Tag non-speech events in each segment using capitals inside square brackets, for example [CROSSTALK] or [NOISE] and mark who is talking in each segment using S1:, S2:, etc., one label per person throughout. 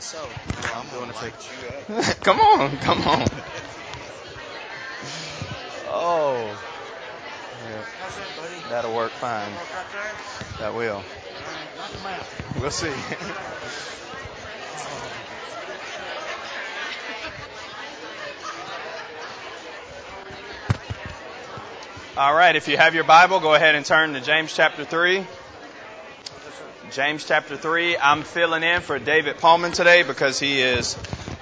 S1: I'm a fake. come on, come on. Oh. Yeah. That'll work fine. That will. We'll see. [LAUGHS] All right, if you have your Bible, go ahead and turn to James chapter 3. James chapter 3. I'm filling in for David Paulman today because he is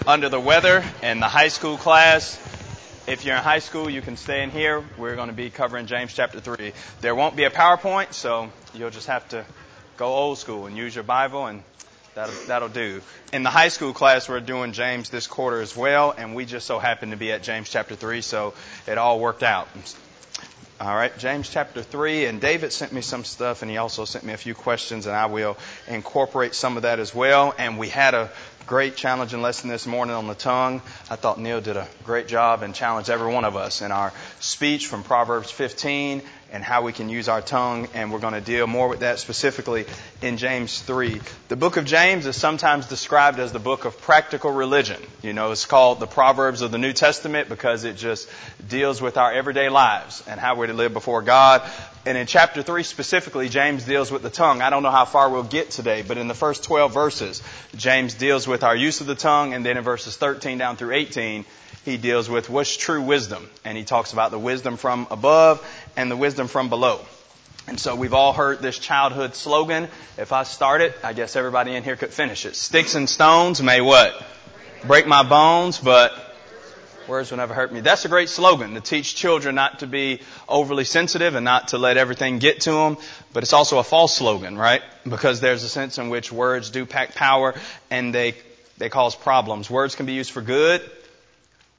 S1: under the weather and the high school class. If you're in high school, you can stay in here. We're going to be covering James chapter 3. There won't be a PowerPoint, so you'll just have to go old school and use your Bible and that'll, that'll do. In the high school class, we're doing James this quarter as well, and we just so happen to be at James chapter 3, so it all worked out. All right, James chapter 3. And David sent me some stuff, and he also sent me a few questions, and I will incorporate some of that as well. And we had a great challenging lesson this morning on the tongue. I thought Neil did a great job and challenged every one of us in our speech from Proverbs 15 and how we can use our tongue, and we're going to deal more with that specifically in James 3. The book of James is sometimes described as the book of practical religion. You know, it's called the Proverbs of the New Testament because it just deals with our everyday lives and how we're to live before God. And in chapter 3 specifically, James deals with the tongue. I don't know how far we'll get today, but in the first 12 verses, James deals with our use of the tongue, and then in verses 13 down through 18, he deals with what's true wisdom. And he talks about the wisdom from above and the wisdom from below. And so we've all heard this childhood slogan. If I start it, I guess everybody in here could finish it. Sticks and stones may what? Break my bones, but words will never hurt me. That's a great slogan to teach children not to be overly sensitive and not to let everything get to them. But it's also a false slogan, right? Because there's a sense in which words do pack power and they, they cause problems. Words can be used for good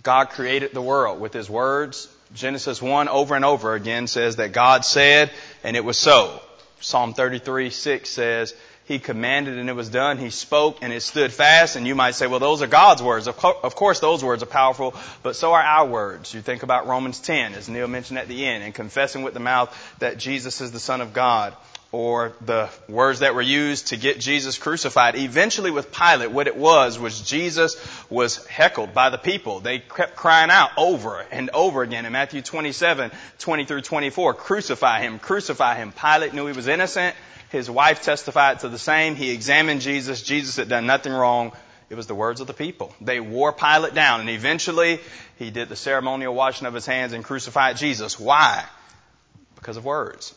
S1: God created the world with His words. Genesis 1 over and over again says that God said and it was so. Psalm 33, 6 says, He commanded and it was done. He spoke and it stood fast. And you might say, well, those are God's words. Of, co- of course, those words are powerful, but so are our words. You think about Romans 10, as Neil mentioned at the end, and confessing with the mouth that Jesus is the Son of God or the words that were used to get Jesus crucified. Eventually with Pilate, what it was was Jesus was heckled by the people. They kept crying out over and over again in Matthew 27, 20 through 24, crucify him, crucify him. Pilate knew he was innocent. His wife testified to the same. He examined Jesus. Jesus had done nothing wrong. It was the words of the people. They wore Pilate down and eventually he did the ceremonial washing of his hands and crucified Jesus. Why? Because of words.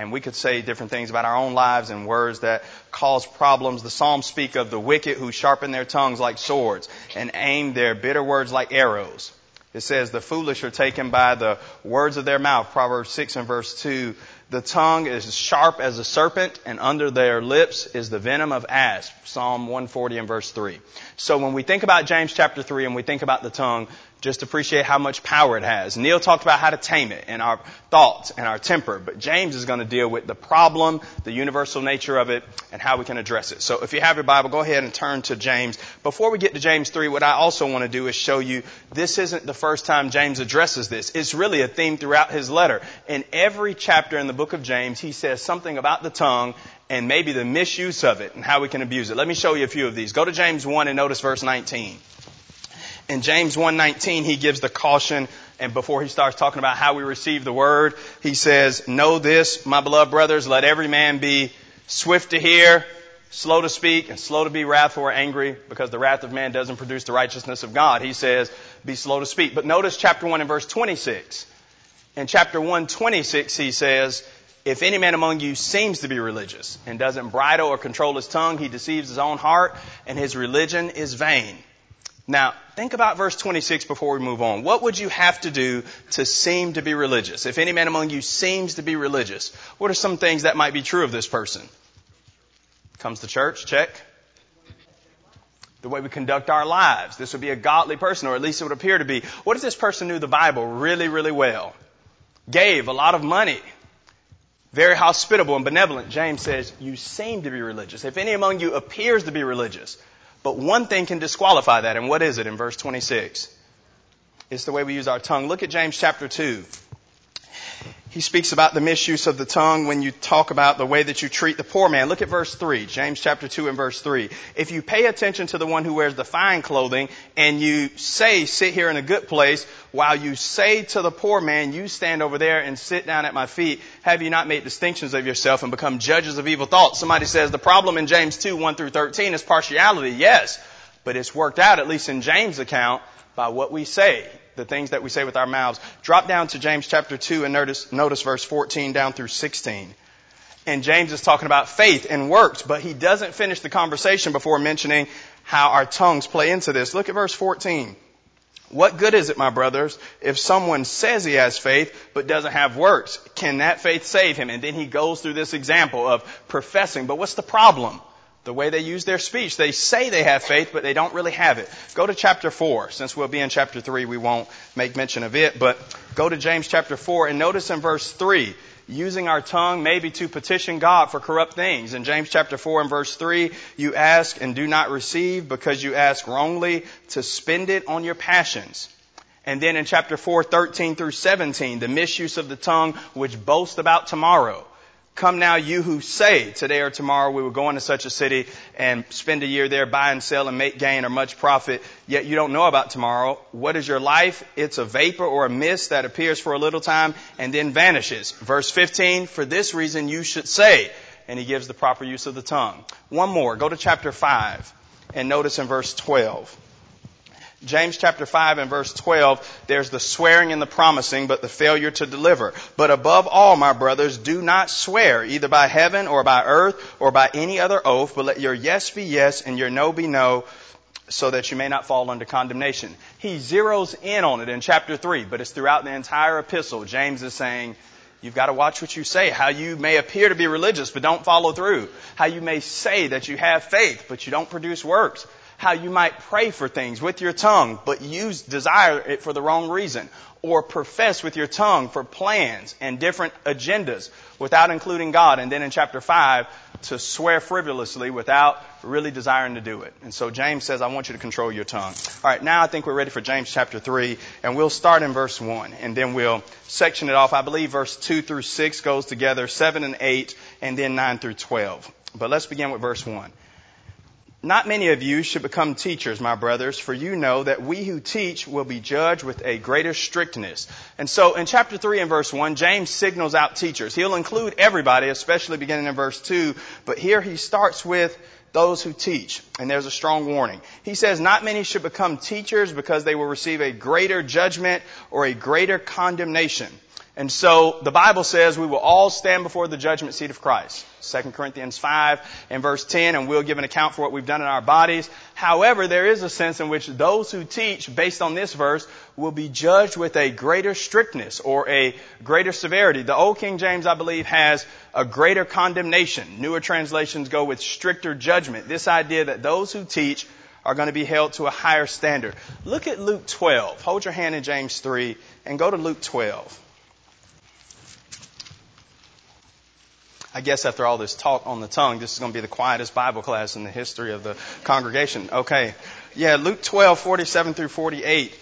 S1: And we could say different things about our own lives and words that cause problems. The Psalms speak of the wicked who sharpen their tongues like swords and aim their bitter words like arrows. It says the foolish are taken by the words of their mouth. Proverbs 6 and verse 2. The tongue is sharp as a serpent and under their lips is the venom of asp. Psalm 140 and verse 3. So when we think about James chapter 3 and we think about the tongue, just appreciate how much power it has. Neil talked about how to tame it and our thoughts and our temper, but James is going to deal with the problem, the universal nature of it, and how we can address it. So if you have your Bible, go ahead and turn to James. Before we get to James 3, what I also want to do is show you this isn't the first time James addresses this. It's really a theme throughout his letter. In every chapter in the book of James, he says something about the tongue and maybe the misuse of it and how we can abuse it. Let me show you a few of these. Go to James 1 and notice verse 19 in James 1:19 he gives the caution and before he starts talking about how we receive the word, he says, "Know this, my beloved brothers, let every man be swift to hear, slow to speak, and slow to be wrathful or angry, because the wrath of man doesn't produce the righteousness of God." He says, "Be slow to speak." But notice chapter 1 and verse 26. In chapter 1:26 he says, if any man among you seems to be religious and doesn't bridle or control his tongue, he deceives his own heart, and his religion is vain. Now, think about verse 26 before we move on. What would you have to do to seem to be religious? If any man among you seems to be religious, what are some things that might be true of this person? Comes to church, check. The way we conduct our lives. This would be a godly person, or at least it would appear to be. What if this person knew the Bible really, really well? Gave a lot of money. Very hospitable and benevolent. James says, you seem to be religious. If any among you appears to be religious, but one thing can disqualify that, and what is it in verse 26? It's the way we use our tongue. Look at James chapter 2. He speaks about the misuse of the tongue when you talk about the way that you treat the poor man. Look at verse 3, James chapter 2 and verse 3. If you pay attention to the one who wears the fine clothing and you say, sit here in a good place, while you say to the poor man, you stand over there and sit down at my feet, have you not made distinctions of yourself and become judges of evil thoughts? Somebody says the problem in James 2, 1 through 13 is partiality. Yes, but it's worked out, at least in James' account, by what we say the things that we say with our mouths. Drop down to James chapter 2 and notice, notice verse 14 down through 16. And James is talking about faith and works, but he doesn't finish the conversation before mentioning how our tongues play into this. Look at verse 14. What good is it, my brothers, if someone says he has faith but doesn't have works? Can that faith save him? And then he goes through this example of professing. But what's the problem? The way they use their speech. They say they have faith, but they don't really have it. Go to chapter 4. Since we'll be in chapter 3, we won't make mention of it, but go to James chapter 4 and notice in verse 3, using our tongue maybe to petition God for corrupt things. In James chapter 4 and verse 3, you ask and do not receive because you ask wrongly to spend it on your passions. And then in chapter 4, 13 through 17, the misuse of the tongue which boasts about tomorrow. Come now, you who say, today or tomorrow we will go into such a city and spend a year there, buy and sell and make gain or much profit, yet you don't know about tomorrow. What is your life? It's a vapor or a mist that appears for a little time and then vanishes. Verse 15, for this reason you should say, and he gives the proper use of the tongue. One more, go to chapter 5 and notice in verse 12. James chapter 5 and verse 12, there's the swearing and the promising, but the failure to deliver. But above all, my brothers, do not swear, either by heaven or by earth or by any other oath, but let your yes be yes and your no be no, so that you may not fall under condemnation. He zeroes in on it in chapter 3, but it's throughout the entire epistle. James is saying, You've got to watch what you say. How you may appear to be religious, but don't follow through. How you may say that you have faith, but you don't produce works how you might pray for things with your tongue, but use, desire it for the wrong reason. Or profess with your tongue for plans and different agendas without including God. And then in chapter 5, to swear frivolously without really desiring to do it. And so James says, I want you to control your tongue. All right, now I think we're ready for James chapter 3, and we'll start in verse 1, and then we'll section it off. I believe verse 2 through 6 goes together, 7 and 8, and then 9 through 12. But let's begin with verse 1. Not many of you should become teachers, my brothers, for you know that we who teach will be judged with a greater strictness. And so in chapter 3 and verse 1, James signals out teachers. He'll include everybody, especially beginning in verse 2, but here he starts with those who teach. And there's a strong warning. He says, not many should become teachers because they will receive a greater judgment or a greater condemnation. And so the Bible says we will all stand before the judgment seat of Christ. 2 Corinthians 5 and verse 10, and we'll give an account for what we've done in our bodies. However, there is a sense in which those who teach, based on this verse, will be judged with a greater strictness or a greater severity. The Old King James, I believe, has a greater condemnation. Newer translations go with stricter judgment. This idea that those who teach are going to be held to a higher standard. Look at Luke 12. Hold your hand in James 3 and go to Luke 12. I guess after all this talk on the tongue, this is going to be the quietest Bible class in the history of the congregation. Okay. Yeah, Luke 12, 47 through 48.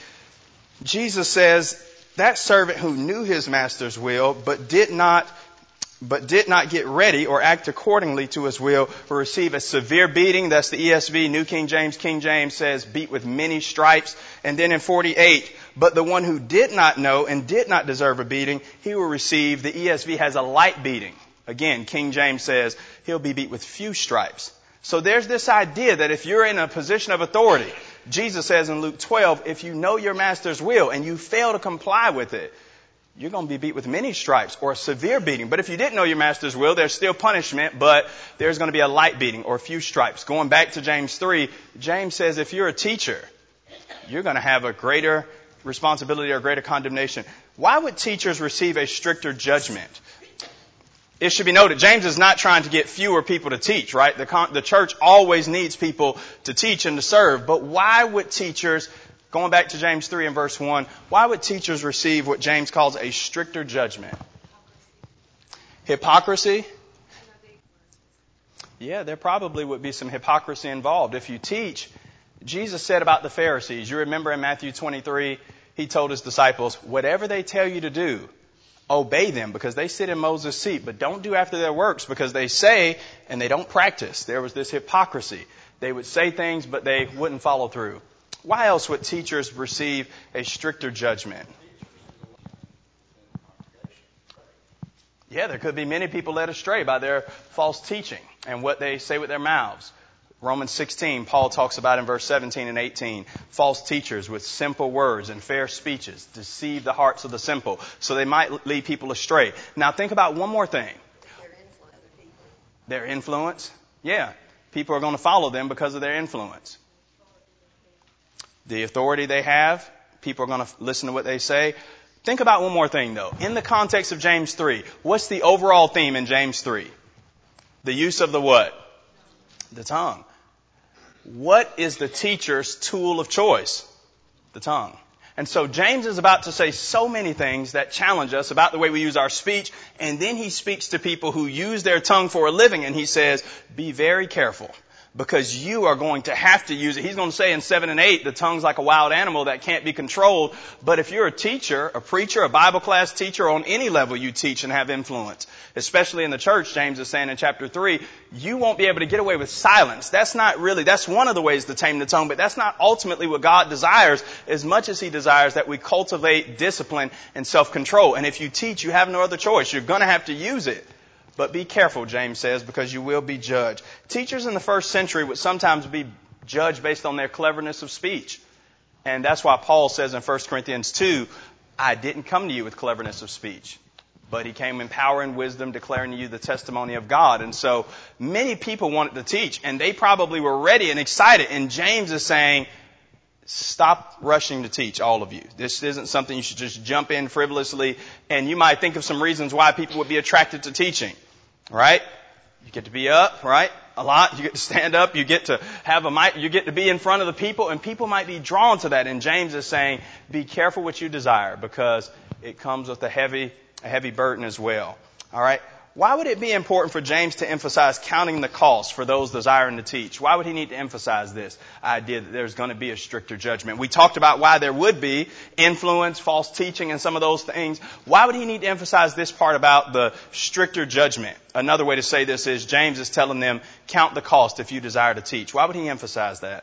S1: Jesus says, that servant who knew his master's will, but did not but did not get ready or act accordingly to his will will receive a severe beating. That's the ESV, New King James. King James says beat with many stripes. And then in 48, but the one who did not know and did not deserve a beating, he will receive, the ESV has a light beating. Again, King James says he'll be beat with few stripes. So there's this idea that if you're in a position of authority, Jesus says in Luke 12, if you know your master's will and you fail to comply with it, you're going to be beat with many stripes or a severe beating. But if you didn't know your master's will, there's still punishment, but there's going to be a light beating or a few stripes. Going back to James 3, James says if you're a teacher, you're going to have a greater responsibility or greater condemnation. Why would teachers receive a stricter judgment? It should be noted, James is not trying to get fewer people to teach, right? The, con- the church always needs people to teach and to serve. But why would teachers, going back to James 3 and verse 1, why would teachers receive what James calls a stricter judgment? Hypocrisy? Yeah, there probably would be some hypocrisy involved. If you teach, Jesus said about the Pharisees, you remember in Matthew 23, he told his disciples, whatever they tell you to do, obey them because they sit in Moses' seat, but don't do after their works because they say and they don't practice. There was this hypocrisy. They would say things, but they wouldn't follow through. Why else would teachers receive a stricter judgment? Yeah, there could be many people led astray by their false teaching and what they say with their mouths. Romans 16, Paul talks about in verse 17 and 18, false teachers with simple words and fair speeches deceive the hearts of the simple, so they might lead people astray. Now think about one more thing. Their influence. Yeah. People are going to follow them because of their influence. The authority they have, people are going to listen to what they say. Think about one more thing though. In the context of James 3, what's the overall theme in James 3? The use of the what? The tongue. What is the teacher's tool of choice? The tongue. And so James is about to say so many things that challenge us about the way we use our speech. And then he speaks to people who use their tongue for a living and he says, be very careful because you are going to have to use it. He's going to say in 7 and 8, the tongue's like a wild animal that can't be controlled. But if you're a teacher, a preacher, a Bible class teacher, on any level you teach and have influence, especially in the church, James is saying in chapter 3, you won't be able to get away with silence. That's not really, that's one of the ways to tame the tongue, but that's not ultimately what God desires as much as He desires that we cultivate discipline and self-control. And if you teach, you have no other choice. You're going to have to use it. But be careful, James says, because you will be judged. Teachers in the first century would sometimes be judged based on their cleverness of speech. And that's why Paul says in 1 Corinthians 2, I didn't come to you with cleverness of speech, but he came in power and wisdom, declaring to you the testimony of God. And so many people wanted to teach, and they probably were ready and excited. And James is saying, Stop rushing to teach, all of you. This isn't something you should just jump in frivolously, and you might think of some reasons why people would be attracted to teaching. Right? You get to be up, right? A lot. You get to stand up. You get to have a mic. You get to be in front of the people and people might be drawn to that. And James is saying, be careful what you desire because it comes with a heavy, a heavy burden as well. All right? Why would it be important for James to emphasize counting the cost for those desiring to teach? Why would he need to emphasize this idea that there's going to be a stricter judgment? We talked about why there would be influence, false teaching, and some of those things. Why would he need to emphasize this part about the stricter judgment? Another way to say this is James is telling them, count the cost if you desire to teach. Why would he emphasize that?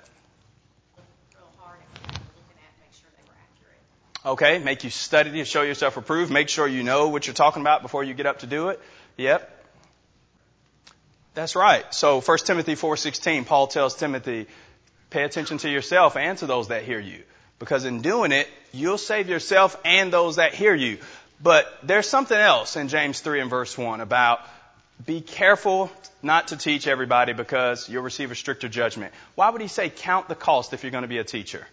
S1: Okay, make you study to show yourself approved. Make sure you know what you're talking about before you get up to do it. Yep. That's right. So 1 Timothy 4:16, Paul tells Timothy, pay attention to yourself and to those that hear you, because in doing it, you'll save yourself and those that hear you. But there's something else in James 3 and verse 1 about be careful not to teach everybody because you'll receive a stricter judgment. Why would he say count the cost if you're going to be a teacher?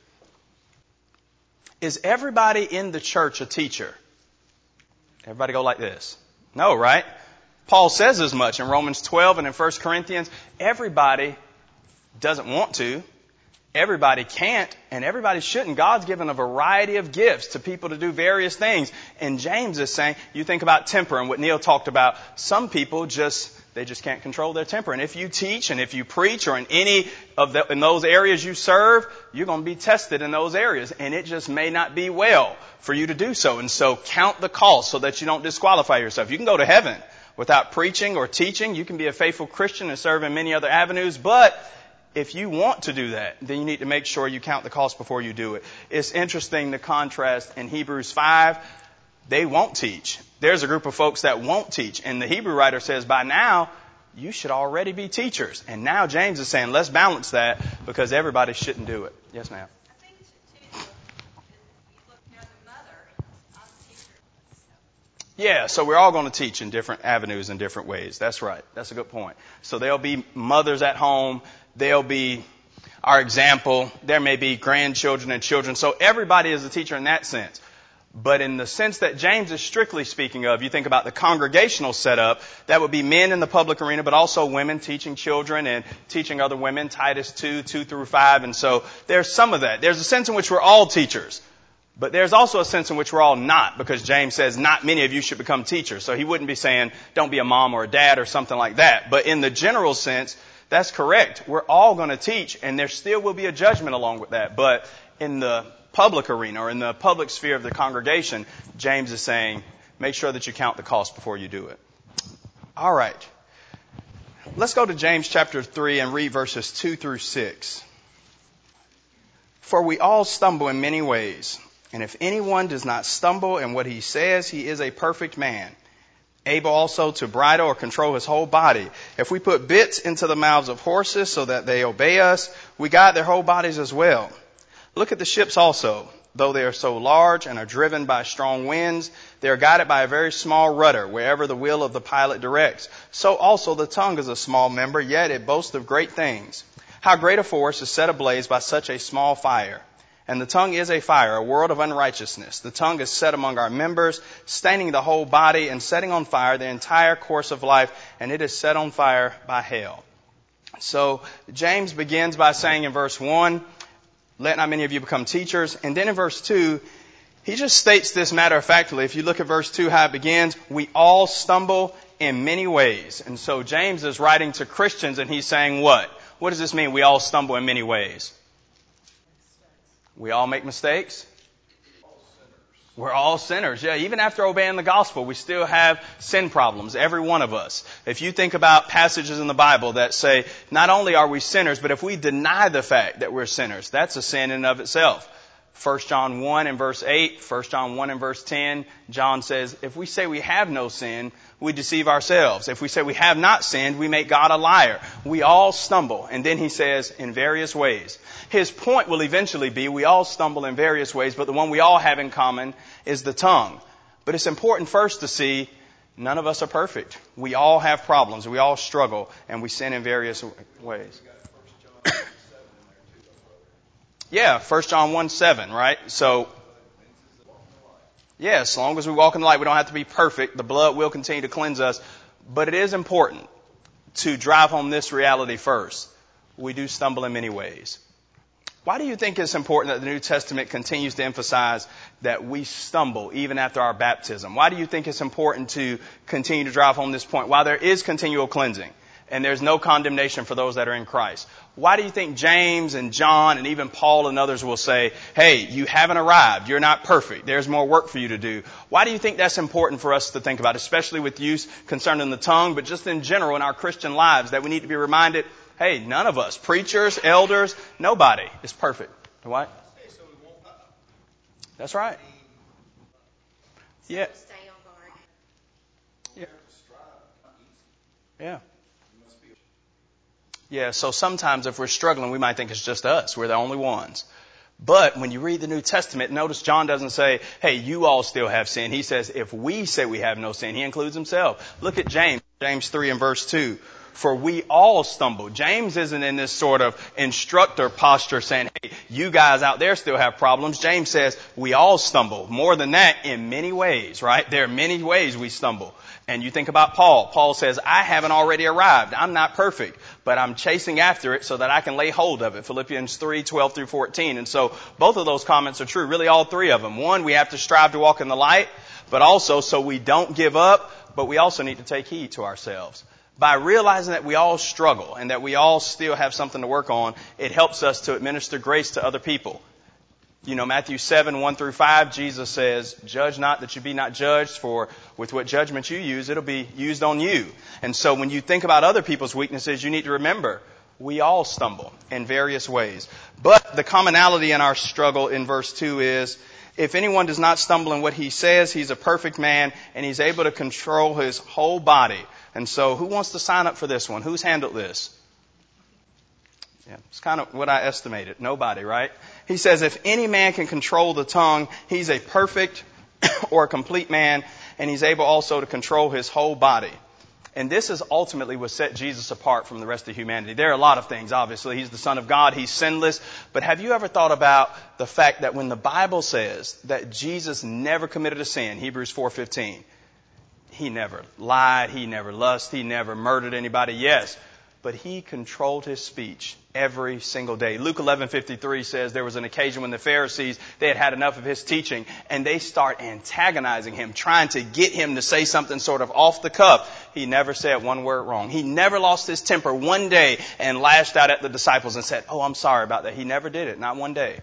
S1: Is everybody in the church a teacher? Everybody go like this. No, right? Paul says as much in Romans 12 and in 1 Corinthians. Everybody doesn't want to. Everybody can't and everybody shouldn't. God's given a variety of gifts to people to do various things. And James is saying, you think about temper and what Neil talked about. Some people just, they just can't control their temper. And if you teach and if you preach or in any of the, in those areas you serve, you're going to be tested in those areas. And it just may not be well for you to do so. And so count the cost so that you don't disqualify yourself. You can go to heaven without preaching or teaching. You can be a faithful Christian and serve in many other avenues, but if you want to do that, then you need to make sure you count the cost before you do it. It's interesting the contrast in Hebrews 5. They won't teach. There's a group of folks that won't teach. And the Hebrew writer says, by now, you should already be teachers. And now James is saying, let's balance that because everybody shouldn't do it. Yes, ma'am. Yeah, so we're all going to teach in different avenues and different ways. That's right. That's a good point. So there'll be mothers at home. There'll be our example. There may be grandchildren and children. So everybody is a teacher in that sense. But in the sense that James is strictly speaking of, you think about the congregational setup, that would be men in the public arena, but also women teaching children and teaching other women, Titus 2, 2 through 5. And so there's some of that. There's a sense in which we're all teachers. But there's also a sense in which we're all not, because James says not many of you should become teachers. So he wouldn't be saying don't be a mom or a dad or something like that. But in the general sense, that's correct. We're all going to teach, and there still will be a judgment along with that. But in the public arena or in the public sphere of the congregation, James is saying make sure that you count the cost before you do it. All right. Let's go to James chapter 3 and read verses 2 through 6. For we all stumble in many ways. And if anyone does not stumble in what he says, he is a perfect man, able also to bridle or control his whole body. If we put bits into the mouths of horses so that they obey us, we guide their whole bodies as well. Look at the ships also. Though they are so large and are driven by strong winds, they are guided by a very small rudder wherever the will of the pilot directs. So also the tongue is a small member, yet it boasts of great things. How great a force is set ablaze by such a small fire. And the tongue is a fire, a world of unrighteousness. The tongue is set among our members, staining the whole body and setting on fire the entire course of life, and it is set on fire by hell. So James begins by saying in verse 1, let not many of you become teachers. And then in verse 2, he just states this matter of factly. If you look at verse 2, how it begins, we all stumble in many ways. And so James is writing to Christians and he's saying what? What does this mean? We all stumble in many ways. We all make mistakes. We're all sinners. Yeah, even after obeying the gospel, we still have sin problems, every one of us. If you think about passages in the Bible that say, not only are we sinners, but if we deny the fact that we're sinners, that's a sin in and of itself. 1 John 1 and verse 8, 1 John 1 and verse 10, John says, if we say we have no sin, we deceive ourselves. If we say we have not sinned, we make God a liar. We all stumble. And then he says, in various ways. His point will eventually be we all stumble in various ways, but the one we all have in common is the tongue. But it's important first to see none of us are perfect. We all have problems. We all struggle and we sin in various ways. Yeah, 1 John 1 7, right? So, yeah, as long as we walk in the light, we don't have to be perfect. The blood will continue to cleanse us. But it is important to drive home this reality first. We do stumble in many ways. Why do you think it's important that the New Testament continues to emphasize that we stumble even after our baptism? Why do you think it's important to continue to drive home this point? While there is continual cleansing, and there's no condemnation for those that are in Christ. Why do you think James and John and even Paul and others will say, hey, you haven't arrived. You're not perfect. There's more work for you to do. Why do you think that's important for us to think about, especially with use concerning the tongue, but just in general in our Christian lives that we need to be reminded, hey, none of us, preachers, elders, nobody is perfect. What? That's right. Yeah. Yeah. Yeah. So sometimes if we're struggling, we might think it's just us. We're the only ones. But when you read the New Testament, notice John doesn't say, hey, you all still have sin. He says, if we say we have no sin, he includes himself. Look at James, James 3 and verse 2. For we all stumble. James isn't in this sort of instructor posture saying, hey, you guys out there still have problems. James says, we all stumble. More than that, in many ways, right? There are many ways we stumble. And you think about Paul. Paul says, I haven't already arrived. I'm not perfect, but I'm chasing after it so that I can lay hold of it. Philippians 3, 12 through 14. And so both of those comments are true. Really all three of them. One, we have to strive to walk in the light, but also so we don't give up, but we also need to take heed to ourselves. By realizing that we all struggle and that we all still have something to work on, it helps us to administer grace to other people you know, Matthew 7, 1 through 5, Jesus says, judge not that you be not judged, for with what judgment you use, it'll be used on you. And so when you think about other people's weaknesses, you need to remember, we all stumble in various ways. But the commonality in our struggle in verse 2 is, if anyone does not stumble in what he says, he's a perfect man and he's able to control his whole body. And so who wants to sign up for this one? Who's handled this? Yeah, it's kind of what I estimated. Nobody, right? He says, if any man can control the tongue, he's a perfect [COUGHS] or a complete man, and he's able also to control his whole body. And this is ultimately what set Jesus apart from the rest of humanity. There are a lot of things, obviously. He's the Son of God. He's sinless. But have you ever thought about the fact that when the Bible says that Jesus never committed a sin, Hebrews 4.15, he never lied, he never lusted, he never murdered anybody. Yes, but he controlled his speech every single day. Luke 11:53 says there was an occasion when the Pharisees they had had enough of his teaching and they start antagonizing him, trying to get him to say something sort of off the cuff. He never said one word wrong. He never lost his temper one day and lashed out at the disciples and said, "Oh, I'm sorry about that." He never did it, not one day.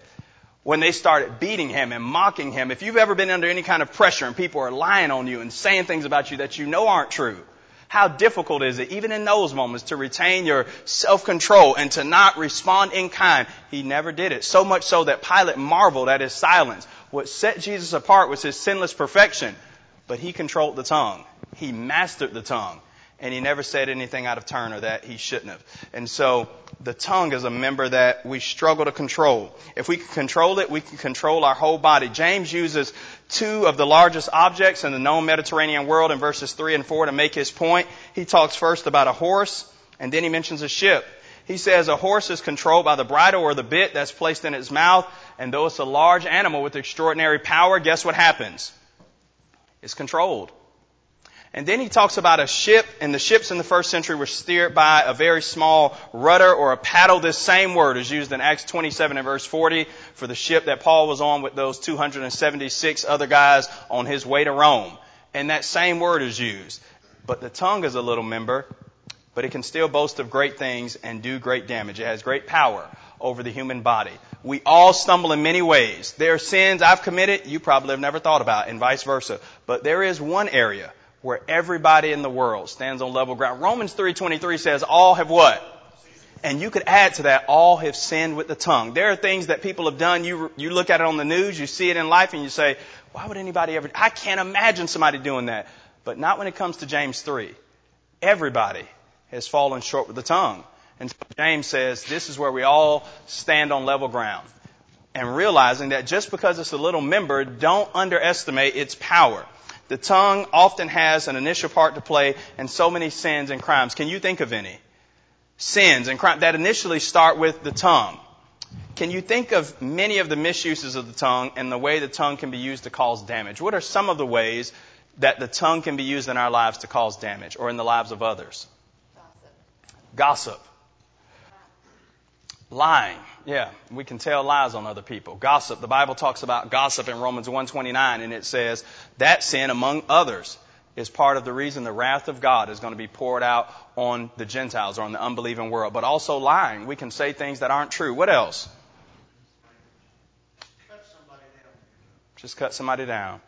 S1: When they started beating him and mocking him. If you've ever been under any kind of pressure and people are lying on you and saying things about you that you know aren't true, how difficult is it, even in those moments, to retain your self-control and to not respond in kind? He never did it. So much so that Pilate marveled at his silence. What set Jesus apart was his sinless perfection, but he controlled the tongue. He mastered the tongue and he never said anything out of turn or that he shouldn't have. And so the tongue is a member that we struggle to control. If we can control it, we can control our whole body. James uses two of the largest objects in the known Mediterranean world in verses three and four to make his point. He talks first about a horse and then he mentions a ship. He says a horse is controlled by the bridle or the bit that's placed in its mouth, and though it's a large animal with extraordinary power, guess what happens? It's controlled. And then he talks about a ship, and the ships in the first century were steered by a very small rudder or a paddle. This same word is used in Acts 27 and verse 40 for the ship that Paul was on with those 276 other guys on his way to Rome. And that same word is used. But the tongue is a little member, but it can still boast of great things and do great damage. It has great power over the human body. We all stumble in many ways. There are sins I've committed you probably have never thought about, and vice versa. But there is one area where everybody in the world stands on level ground. Romans 3:23 says all have what? And you could add to that, all have sinned with the tongue. There are things that people have done. You, you look at it on the news, you see it in life, and you say, why would anybody ever, I can't imagine somebody doing that. But not when it comes to James 3. Everybody has fallen short with the tongue. And James says, this is where we all stand on level ground. And realizing that just because it's a little member, don't underestimate its power. The tongue often has an initial part to play in so many sins and crimes. Can you think of any? Sins and crimes that initially start with the tongue. Can you think of many of the misuses of the tongue and the way the tongue can be used to cause damage? What are some of the ways that the tongue can be used in our lives to cause damage or in the lives of others? Gossip. Gossip. Lying. Yeah, we can tell lies on other people. Gossip. The Bible talks about gossip in Romans 1:29 and it says that sin among others is part of the reason the wrath of God is going to be poured out on the Gentiles or on the unbelieving world. But also lying. We can say things that aren't true. What else? Just cut somebody down.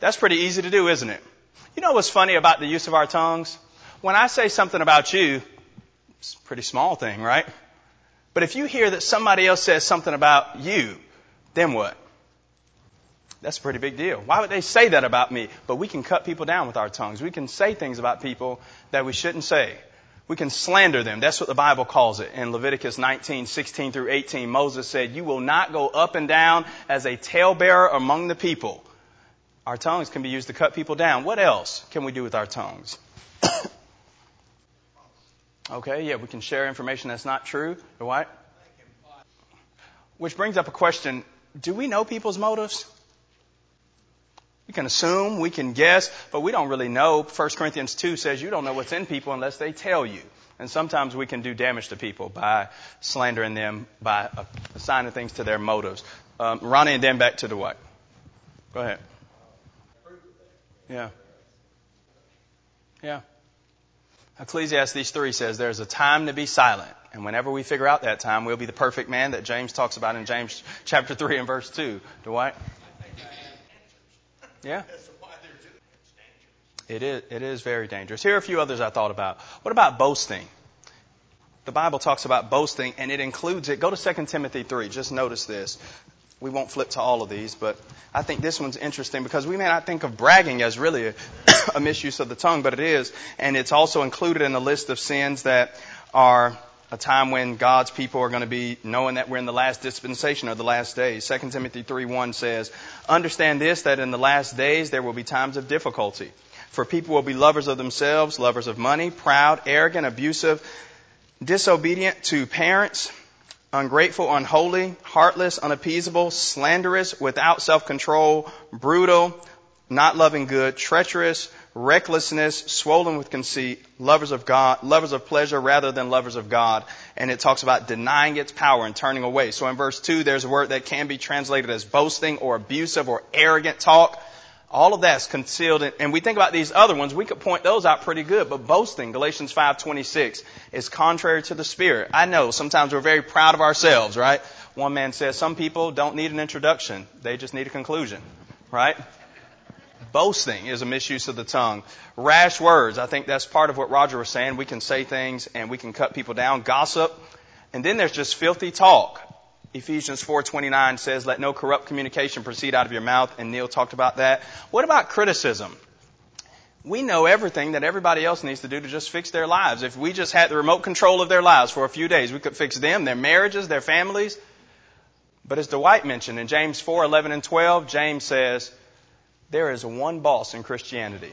S1: That's pretty easy to do, isn't it? You know what's funny about the use of our tongues? When I say something about you, it's a pretty small thing, right? But if you hear that somebody else says something about you, then what? That's a pretty big deal. Why would they say that about me? But we can cut people down with our tongues. We can say things about people that we shouldn't say. We can slander them. That's what the Bible calls it. In Leviticus 19, 16 through 18, Moses said, You will not go up and down as a talebearer among the people. Our tongues can be used to cut people down. What else can we do with our tongues? Okay, yeah, we can share information that's not true. What? Which brings up a question. Do we know people's motives? We can assume, we can guess, but we don't really know. 1 Corinthians 2 says you don't know what's in people unless they tell you. And sometimes we can do damage to people by slandering them, by assigning things to their motives. Um, Ronnie, and then back to the what? Go ahead. Yeah. Yeah. Ecclesiastes 3 says there's a time to be silent. And whenever we figure out that time, we'll be the perfect man that James talks about in James chapter 3 and verse 2. Dwight? Yeah. It is, it is very dangerous. Here are a few others I thought about. What about boasting? The Bible talks about boasting and it includes it. Go to 2 Timothy 3. Just notice this. We won't flip to all of these, but I think this one's interesting because we may not think of bragging as really a, [COUGHS] a misuse of the tongue, but it is. And it's also included in the list of sins that are a time when God's people are going to be knowing that we're in the last dispensation or the last days. 2 Timothy 3:1 says, "Understand this that in the last days there will be times of difficulty. For people will be lovers of themselves, lovers of money, proud, arrogant, abusive, disobedient to parents, ungrateful, unholy, heartless, unappeasable, slanderous, without self-control, brutal, not loving good, treacherous, recklessness, swollen with conceit, lovers of God, lovers of pleasure rather than lovers of God. And it talks about denying its power and turning away. So in verse 2, there's a word that can be translated as boasting or abusive or arrogant talk. All of that's concealed. And we think about these other ones, we could point those out pretty good. But boasting, Galatians 5:26, is contrary to the Spirit. I know sometimes we're very proud of ourselves, right? One man says some people don't need an introduction, they just need a conclusion, right? Boasting is a misuse of the tongue. Rash words, I think that's part of what Roger was saying. We can say things and we can cut people down. Gossip. And then there's just filthy talk. Ephesians 4:29 says, "Let no corrupt communication proceed out of your mouth." And Neil talked about that. What about criticism? We know everything that everybody else needs to do to just fix their lives. If we just had the remote control of their lives for a few days, we could fix them, their marriages, their families. But as Dwight mentioned in James 4:11 and 12, James says, there is one boss in Christianity.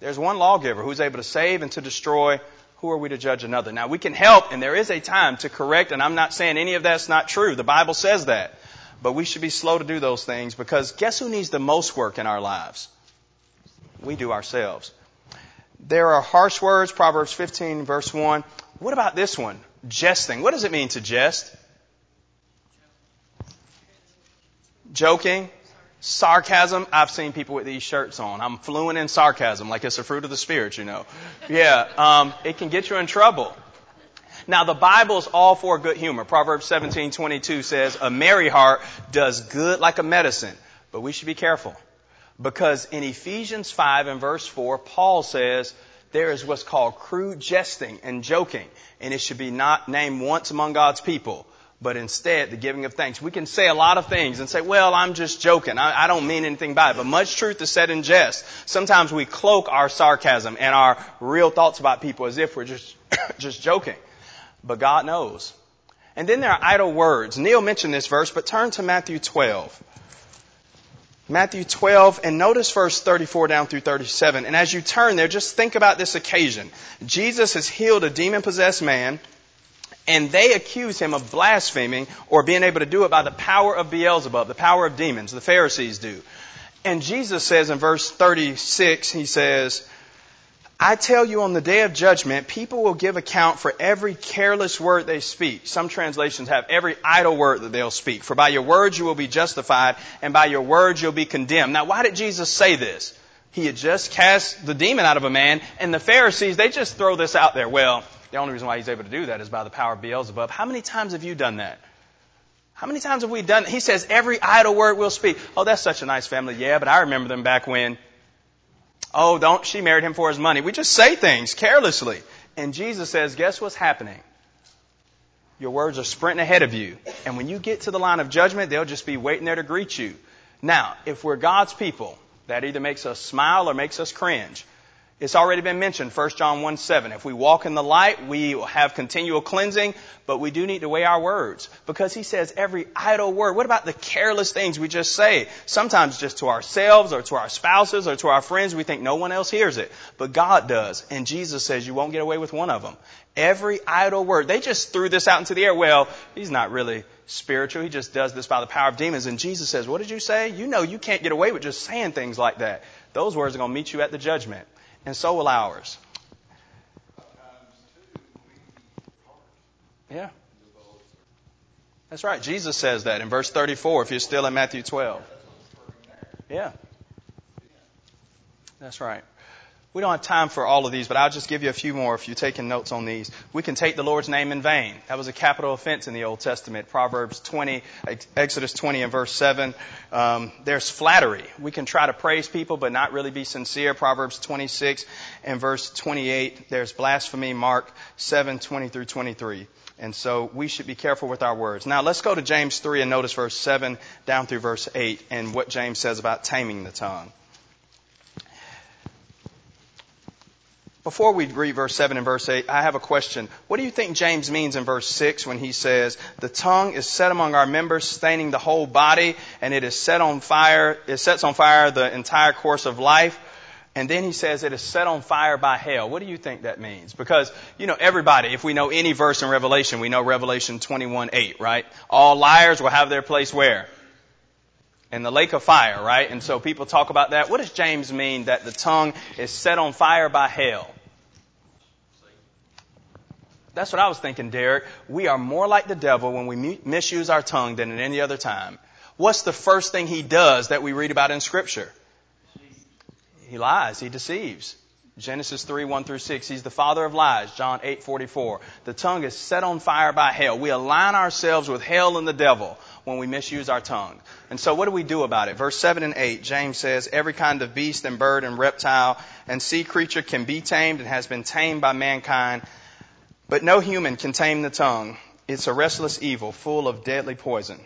S1: There's one lawgiver who's able to save and to destroy. Who are we to judge another? Now we can help and there is a time to correct and I'm not saying any of that's not true. The Bible says that. But we should be slow to do those things because guess who needs the most work in our lives? We do ourselves. There are harsh words, Proverbs 15 verse 1. What about this one? Jesting. What does it mean to jest? Joking. Sarcasm. I've seen people with these shirts on. I'm fluent in sarcasm, like it's a fruit of the spirit, you know. Yeah, um, it can get you in trouble. Now the Bible is all for good humor. Proverbs 17:22 says, "A merry heart does good like a medicine." But we should be careful because in Ephesians 5 and verse 4, Paul says there is what's called crude jesting and joking, and it should be not named once among God's people but instead the giving of thanks. We can say a lot of things and say, well, I'm just joking. I, I, don't mean anything by it. But much truth is said in jest. Sometimes we cloak our sarcasm and our real thoughts about people as if we're just, [COUGHS] just joking. But God knows. And then there are idle words. Neil mentioned this verse, but turn to Matthew 12. Matthew 12, and notice verse 34 down through 37. And as you turn there, just think about this occasion. Jesus has healed a demon possessed man and they accuse him of blaspheming or being able to do it by the power of Beelzebub, the power of demons. The Pharisees do. And Jesus says in verse 36, he says, I tell you on the day of judgment, people will give account for every careless word they speak. Some translations have every idle word that they'll speak. For by your words you will be justified, and by your words you'll be condemned. Now, why did Jesus say this? He had just cast the demon out of a man, and the Pharisees, they just throw this out there. Well, the only reason why he's able to do that is by the power of Beelzebub. How many times have you done that? How many times have we done it? He says every idle word we'll speak. Oh, that's such a nice family. Yeah, but I remember them back when. Oh, don't, she married him for his money. We just say things carelessly. And Jesus says, guess what's happening? Your words are sprinting ahead of you. And when you get to the line of judgment, they'll just be waiting there to greet you. Now, if we're God's people, that either makes us smile or makes us cringe. It's already been mentioned, 1 John 1 7. If we walk in the light, we have continual cleansing, but we do need to weigh our words. Because he says every idle word. What about the careless things we just say? Sometimes just to ourselves or to our spouses or to our friends, we think no one else hears it. But God does. And Jesus says you won't get away with one of them. Every idle word. They just threw this out into the air. Well, he's not really spiritual. He just does this by the power of demons. And Jesus says, what did you say? You know you can't get away with just saying things like that. Those words are going to meet you at the judgment and so will ours. Yeah. That's right. Jesus says that in verse 34 if you're still in Matthew 12. Yeah. That's right. We don't have time for all of these, but I'll just give you a few more if you're taking notes on these. We can take the Lord's name in vain. That was a capital offense in the Old Testament. Proverbs 20, Exodus 20 and verse 7. Um, there's flattery. We can try to praise people, but not really be sincere. Proverbs 26 and verse 28. There's blasphemy. Mark 7, 20 through 23. And so we should be careful with our words. Now let's go to James 3 and notice verse 7 down through verse 8 and what James says about taming the tongue. Before we read verse 7 and verse 8, I have a question. What do you think James means in verse 6 when he says, The tongue is set among our members, staining the whole body, and it is set on fire, it sets on fire the entire course of life. And then he says it is set on fire by hell. What do you think that means? Because, you know, everybody, if we know any verse in Revelation, we know Revelation 21 8, right? All liars will have their place where? In the lake of fire, right? And so people talk about that. What does James mean that the tongue is set on fire by hell? That's what I was thinking, Derek. We are more like the devil when we misuse our tongue than at any other time. What's the first thing he does that we read about in Scripture? He lies. He deceives. Genesis 3, 1 through 6. He's the father of lies. John 8, 44. The tongue is set on fire by hell. We align ourselves with hell and the devil when we misuse our tongue. And so what do we do about it? Verse 7 and 8, James says, Every kind of beast and bird and reptile and sea creature can be tamed and has been tamed by mankind, but no human can tame the tongue. It's a restless evil full of deadly poison.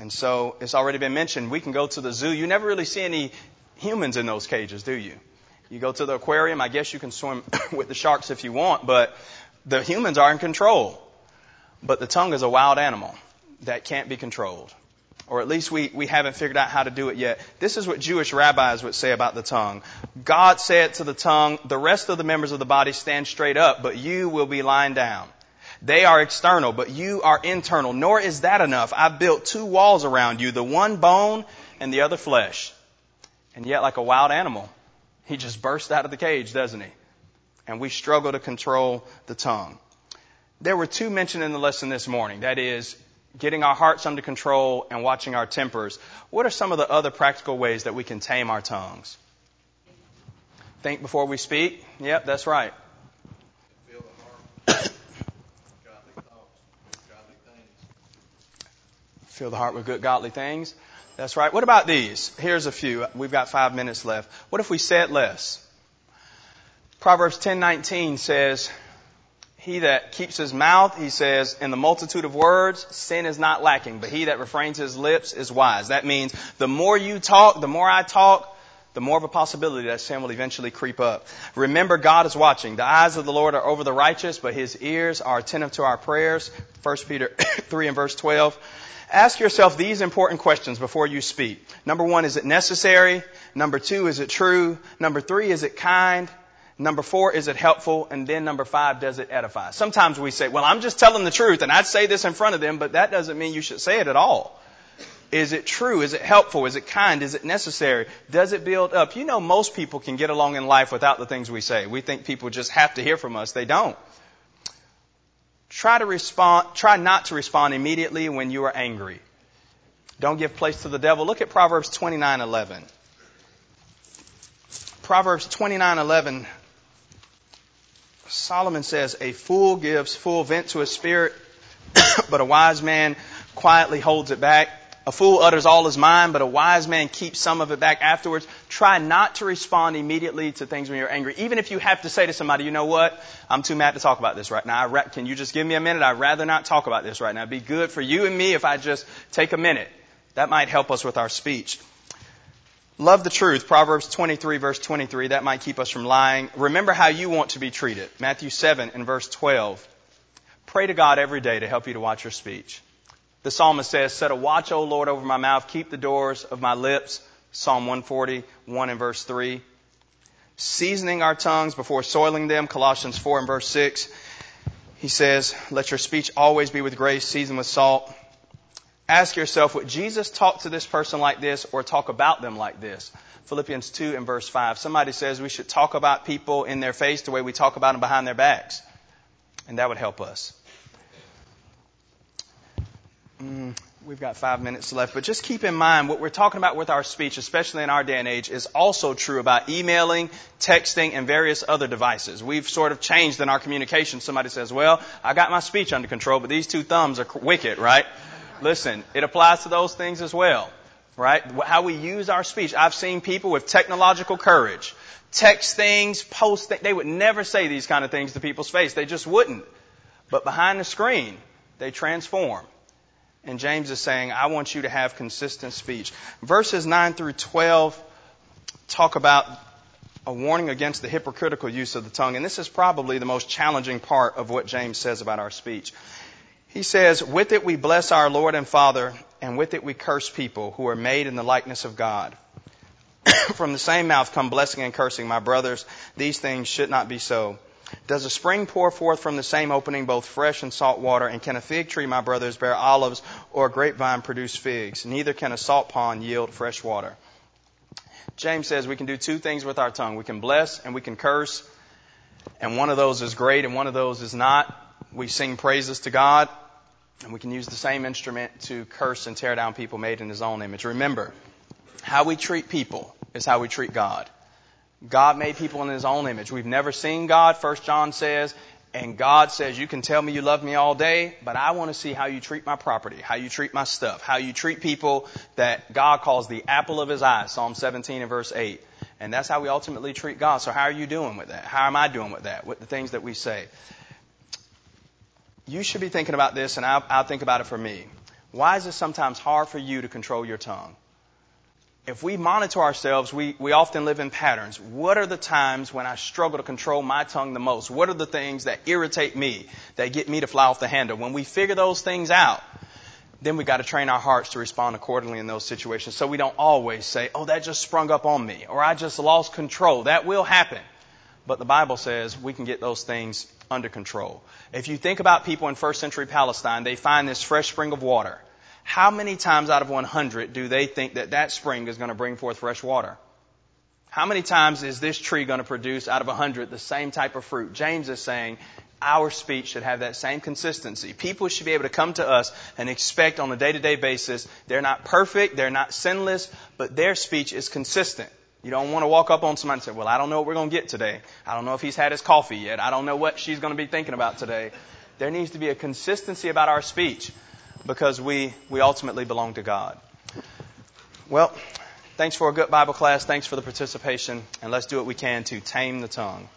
S1: And so it's already been mentioned, we can go to the zoo. You never really see any humans in those cages, do you? You go to the aquarium, I guess you can swim [COUGHS] with the sharks if you want, but the humans are in control. But the tongue is a wild animal that can't be controlled. Or at least we, we haven't figured out how to do it yet. This is what Jewish rabbis would say about the tongue. God said to the tongue, the rest of the members of the body stand straight up, but you will be lying down. They are external, but you are internal. Nor is that enough. I've built two walls around you, the one bone and the other flesh. And yet, like a wild animal, he just bursts out of the cage, doesn't he? And we struggle to control the tongue. There were two mentioned in the lesson this morning. That is, getting our hearts under control and watching our tempers. What are some of the other practical ways that we can tame our tongues? Think before we speak. Yep, that's right. Fill the heart with good godly things. That's right. What about these? Here's a few. We've got five minutes left. What if we said less? Proverbs 10:19 says, "He that keeps his mouth, he says, in the multitude of words, sin is not lacking, but he that refrains his lips is wise." That means the more you talk, the more I talk, the more of a possibility that sin will eventually creep up. Remember, God is watching. The eyes of the Lord are over the righteous, but his ears are attentive to our prayers. 1 Peter [COUGHS] 3 and verse 12. Ask yourself these important questions before you speak. Number one, is it necessary? Number two, is it true? Number three, is it kind? Number four, is it helpful? And then number five, does it edify? Sometimes we say, well, I'm just telling the truth and I'd say this in front of them, but that doesn't mean you should say it at all. Is it true? Is it helpful? Is it kind? Is it necessary? Does it build up? You know, most people can get along in life without the things we say. We think people just have to hear from us. They don't. Try to respond, try not to respond immediately when you are angry. Don't give place to the devil. Look at Proverbs 29:11. Proverbs 29:11 Solomon says, "A fool gives full vent to his spirit, [COUGHS] but a wise man quietly holds it back." A fool utters all his mind, but a wise man keeps some of it back afterwards. Try not to respond immediately to things when you're angry. Even if you have to say to somebody, you know what? I'm too mad to talk about this right now. Ra- can you just give me a minute? I'd rather not talk about this right now. It'd be good for you and me if I just take a minute. That might help us with our speech. Love the truth. Proverbs 23 verse 23. That might keep us from lying. Remember how you want to be treated. Matthew 7 and verse 12. Pray to God every day to help you to watch your speech. The psalmist says, Set a watch, O Lord, over my mouth, keep the doors of my lips. Psalm 141 and verse 3. Seasoning our tongues before soiling them. Colossians 4 and verse 6. He says, Let your speech always be with grace, seasoned with salt. Ask yourself, would Jesus talk to this person like this or talk about them like this? Philippians 2 and verse 5. Somebody says we should talk about people in their face the way we talk about them behind their backs. And that would help us. Mm, we've got five minutes left, but just keep in mind what we're talking about with our speech, especially in our day and age, is also true about emailing, texting, and various other devices. We've sort of changed in our communication. Somebody says, well, I got my speech under control, but these two thumbs are wicked, right? Listen, it applies to those things as well, right? How we use our speech. I've seen people with technological courage text things, post things. They would never say these kind of things to people's face. They just wouldn't. But behind the screen, they transform. And James is saying, I want you to have consistent speech. Verses 9 through 12 talk about a warning against the hypocritical use of the tongue. And this is probably the most challenging part of what James says about our speech. He says, With it we bless our Lord and Father, and with it we curse people who are made in the likeness of God. [CLEARS THROAT] From the same mouth come blessing and cursing. My brothers, these things should not be so. Does a spring pour forth from the same opening both fresh and salt water? And can a fig tree, my brothers, bear olives or a grapevine produce figs? Neither can a salt pond yield fresh water. James says we can do two things with our tongue. We can bless and we can curse. And one of those is great and one of those is not. We sing praises to God and we can use the same instrument to curse and tear down people made in his own image. Remember, how we treat people is how we treat God. God made people in His own image. We've never seen God, First John says, and God says, you can tell me you love me all day, but I want to see how you treat my property, how you treat my stuff, how you treat people that God calls the apple of His eye, Psalm 17 and verse 8. And that's how we ultimately treat God. So how are you doing with that? How am I doing with that? With the things that we say? You should be thinking about this, and I'll, I'll think about it for me. Why is it sometimes hard for you to control your tongue? If we monitor ourselves, we, we often live in patterns. What are the times when I struggle to control my tongue the most? What are the things that irritate me, that get me to fly off the handle? When we figure those things out, then we got to train our hearts to respond accordingly in those situations so we don't always say, oh, that just sprung up on me, or I just lost control. That will happen. But the Bible says we can get those things under control. If you think about people in first century Palestine, they find this fresh spring of water how many times out of 100 do they think that that spring is going to bring forth fresh water? How many times is this tree going to produce out of 100 the same type of fruit? James is saying our speech should have that same consistency. People should be able to come to us and expect on a day to day basis, they're not perfect, they're not sinless, but their speech is consistent. You don't want to walk up on somebody and say, well, I don't know what we're going to get today. I don't know if he's had his coffee yet. I don't know what she's going to be thinking about today. There needs to be a consistency about our speech because we, we ultimately belong to God. Well, thanks for a good Bible class. Thanks for the participation. And let's do what we can to tame the tongue.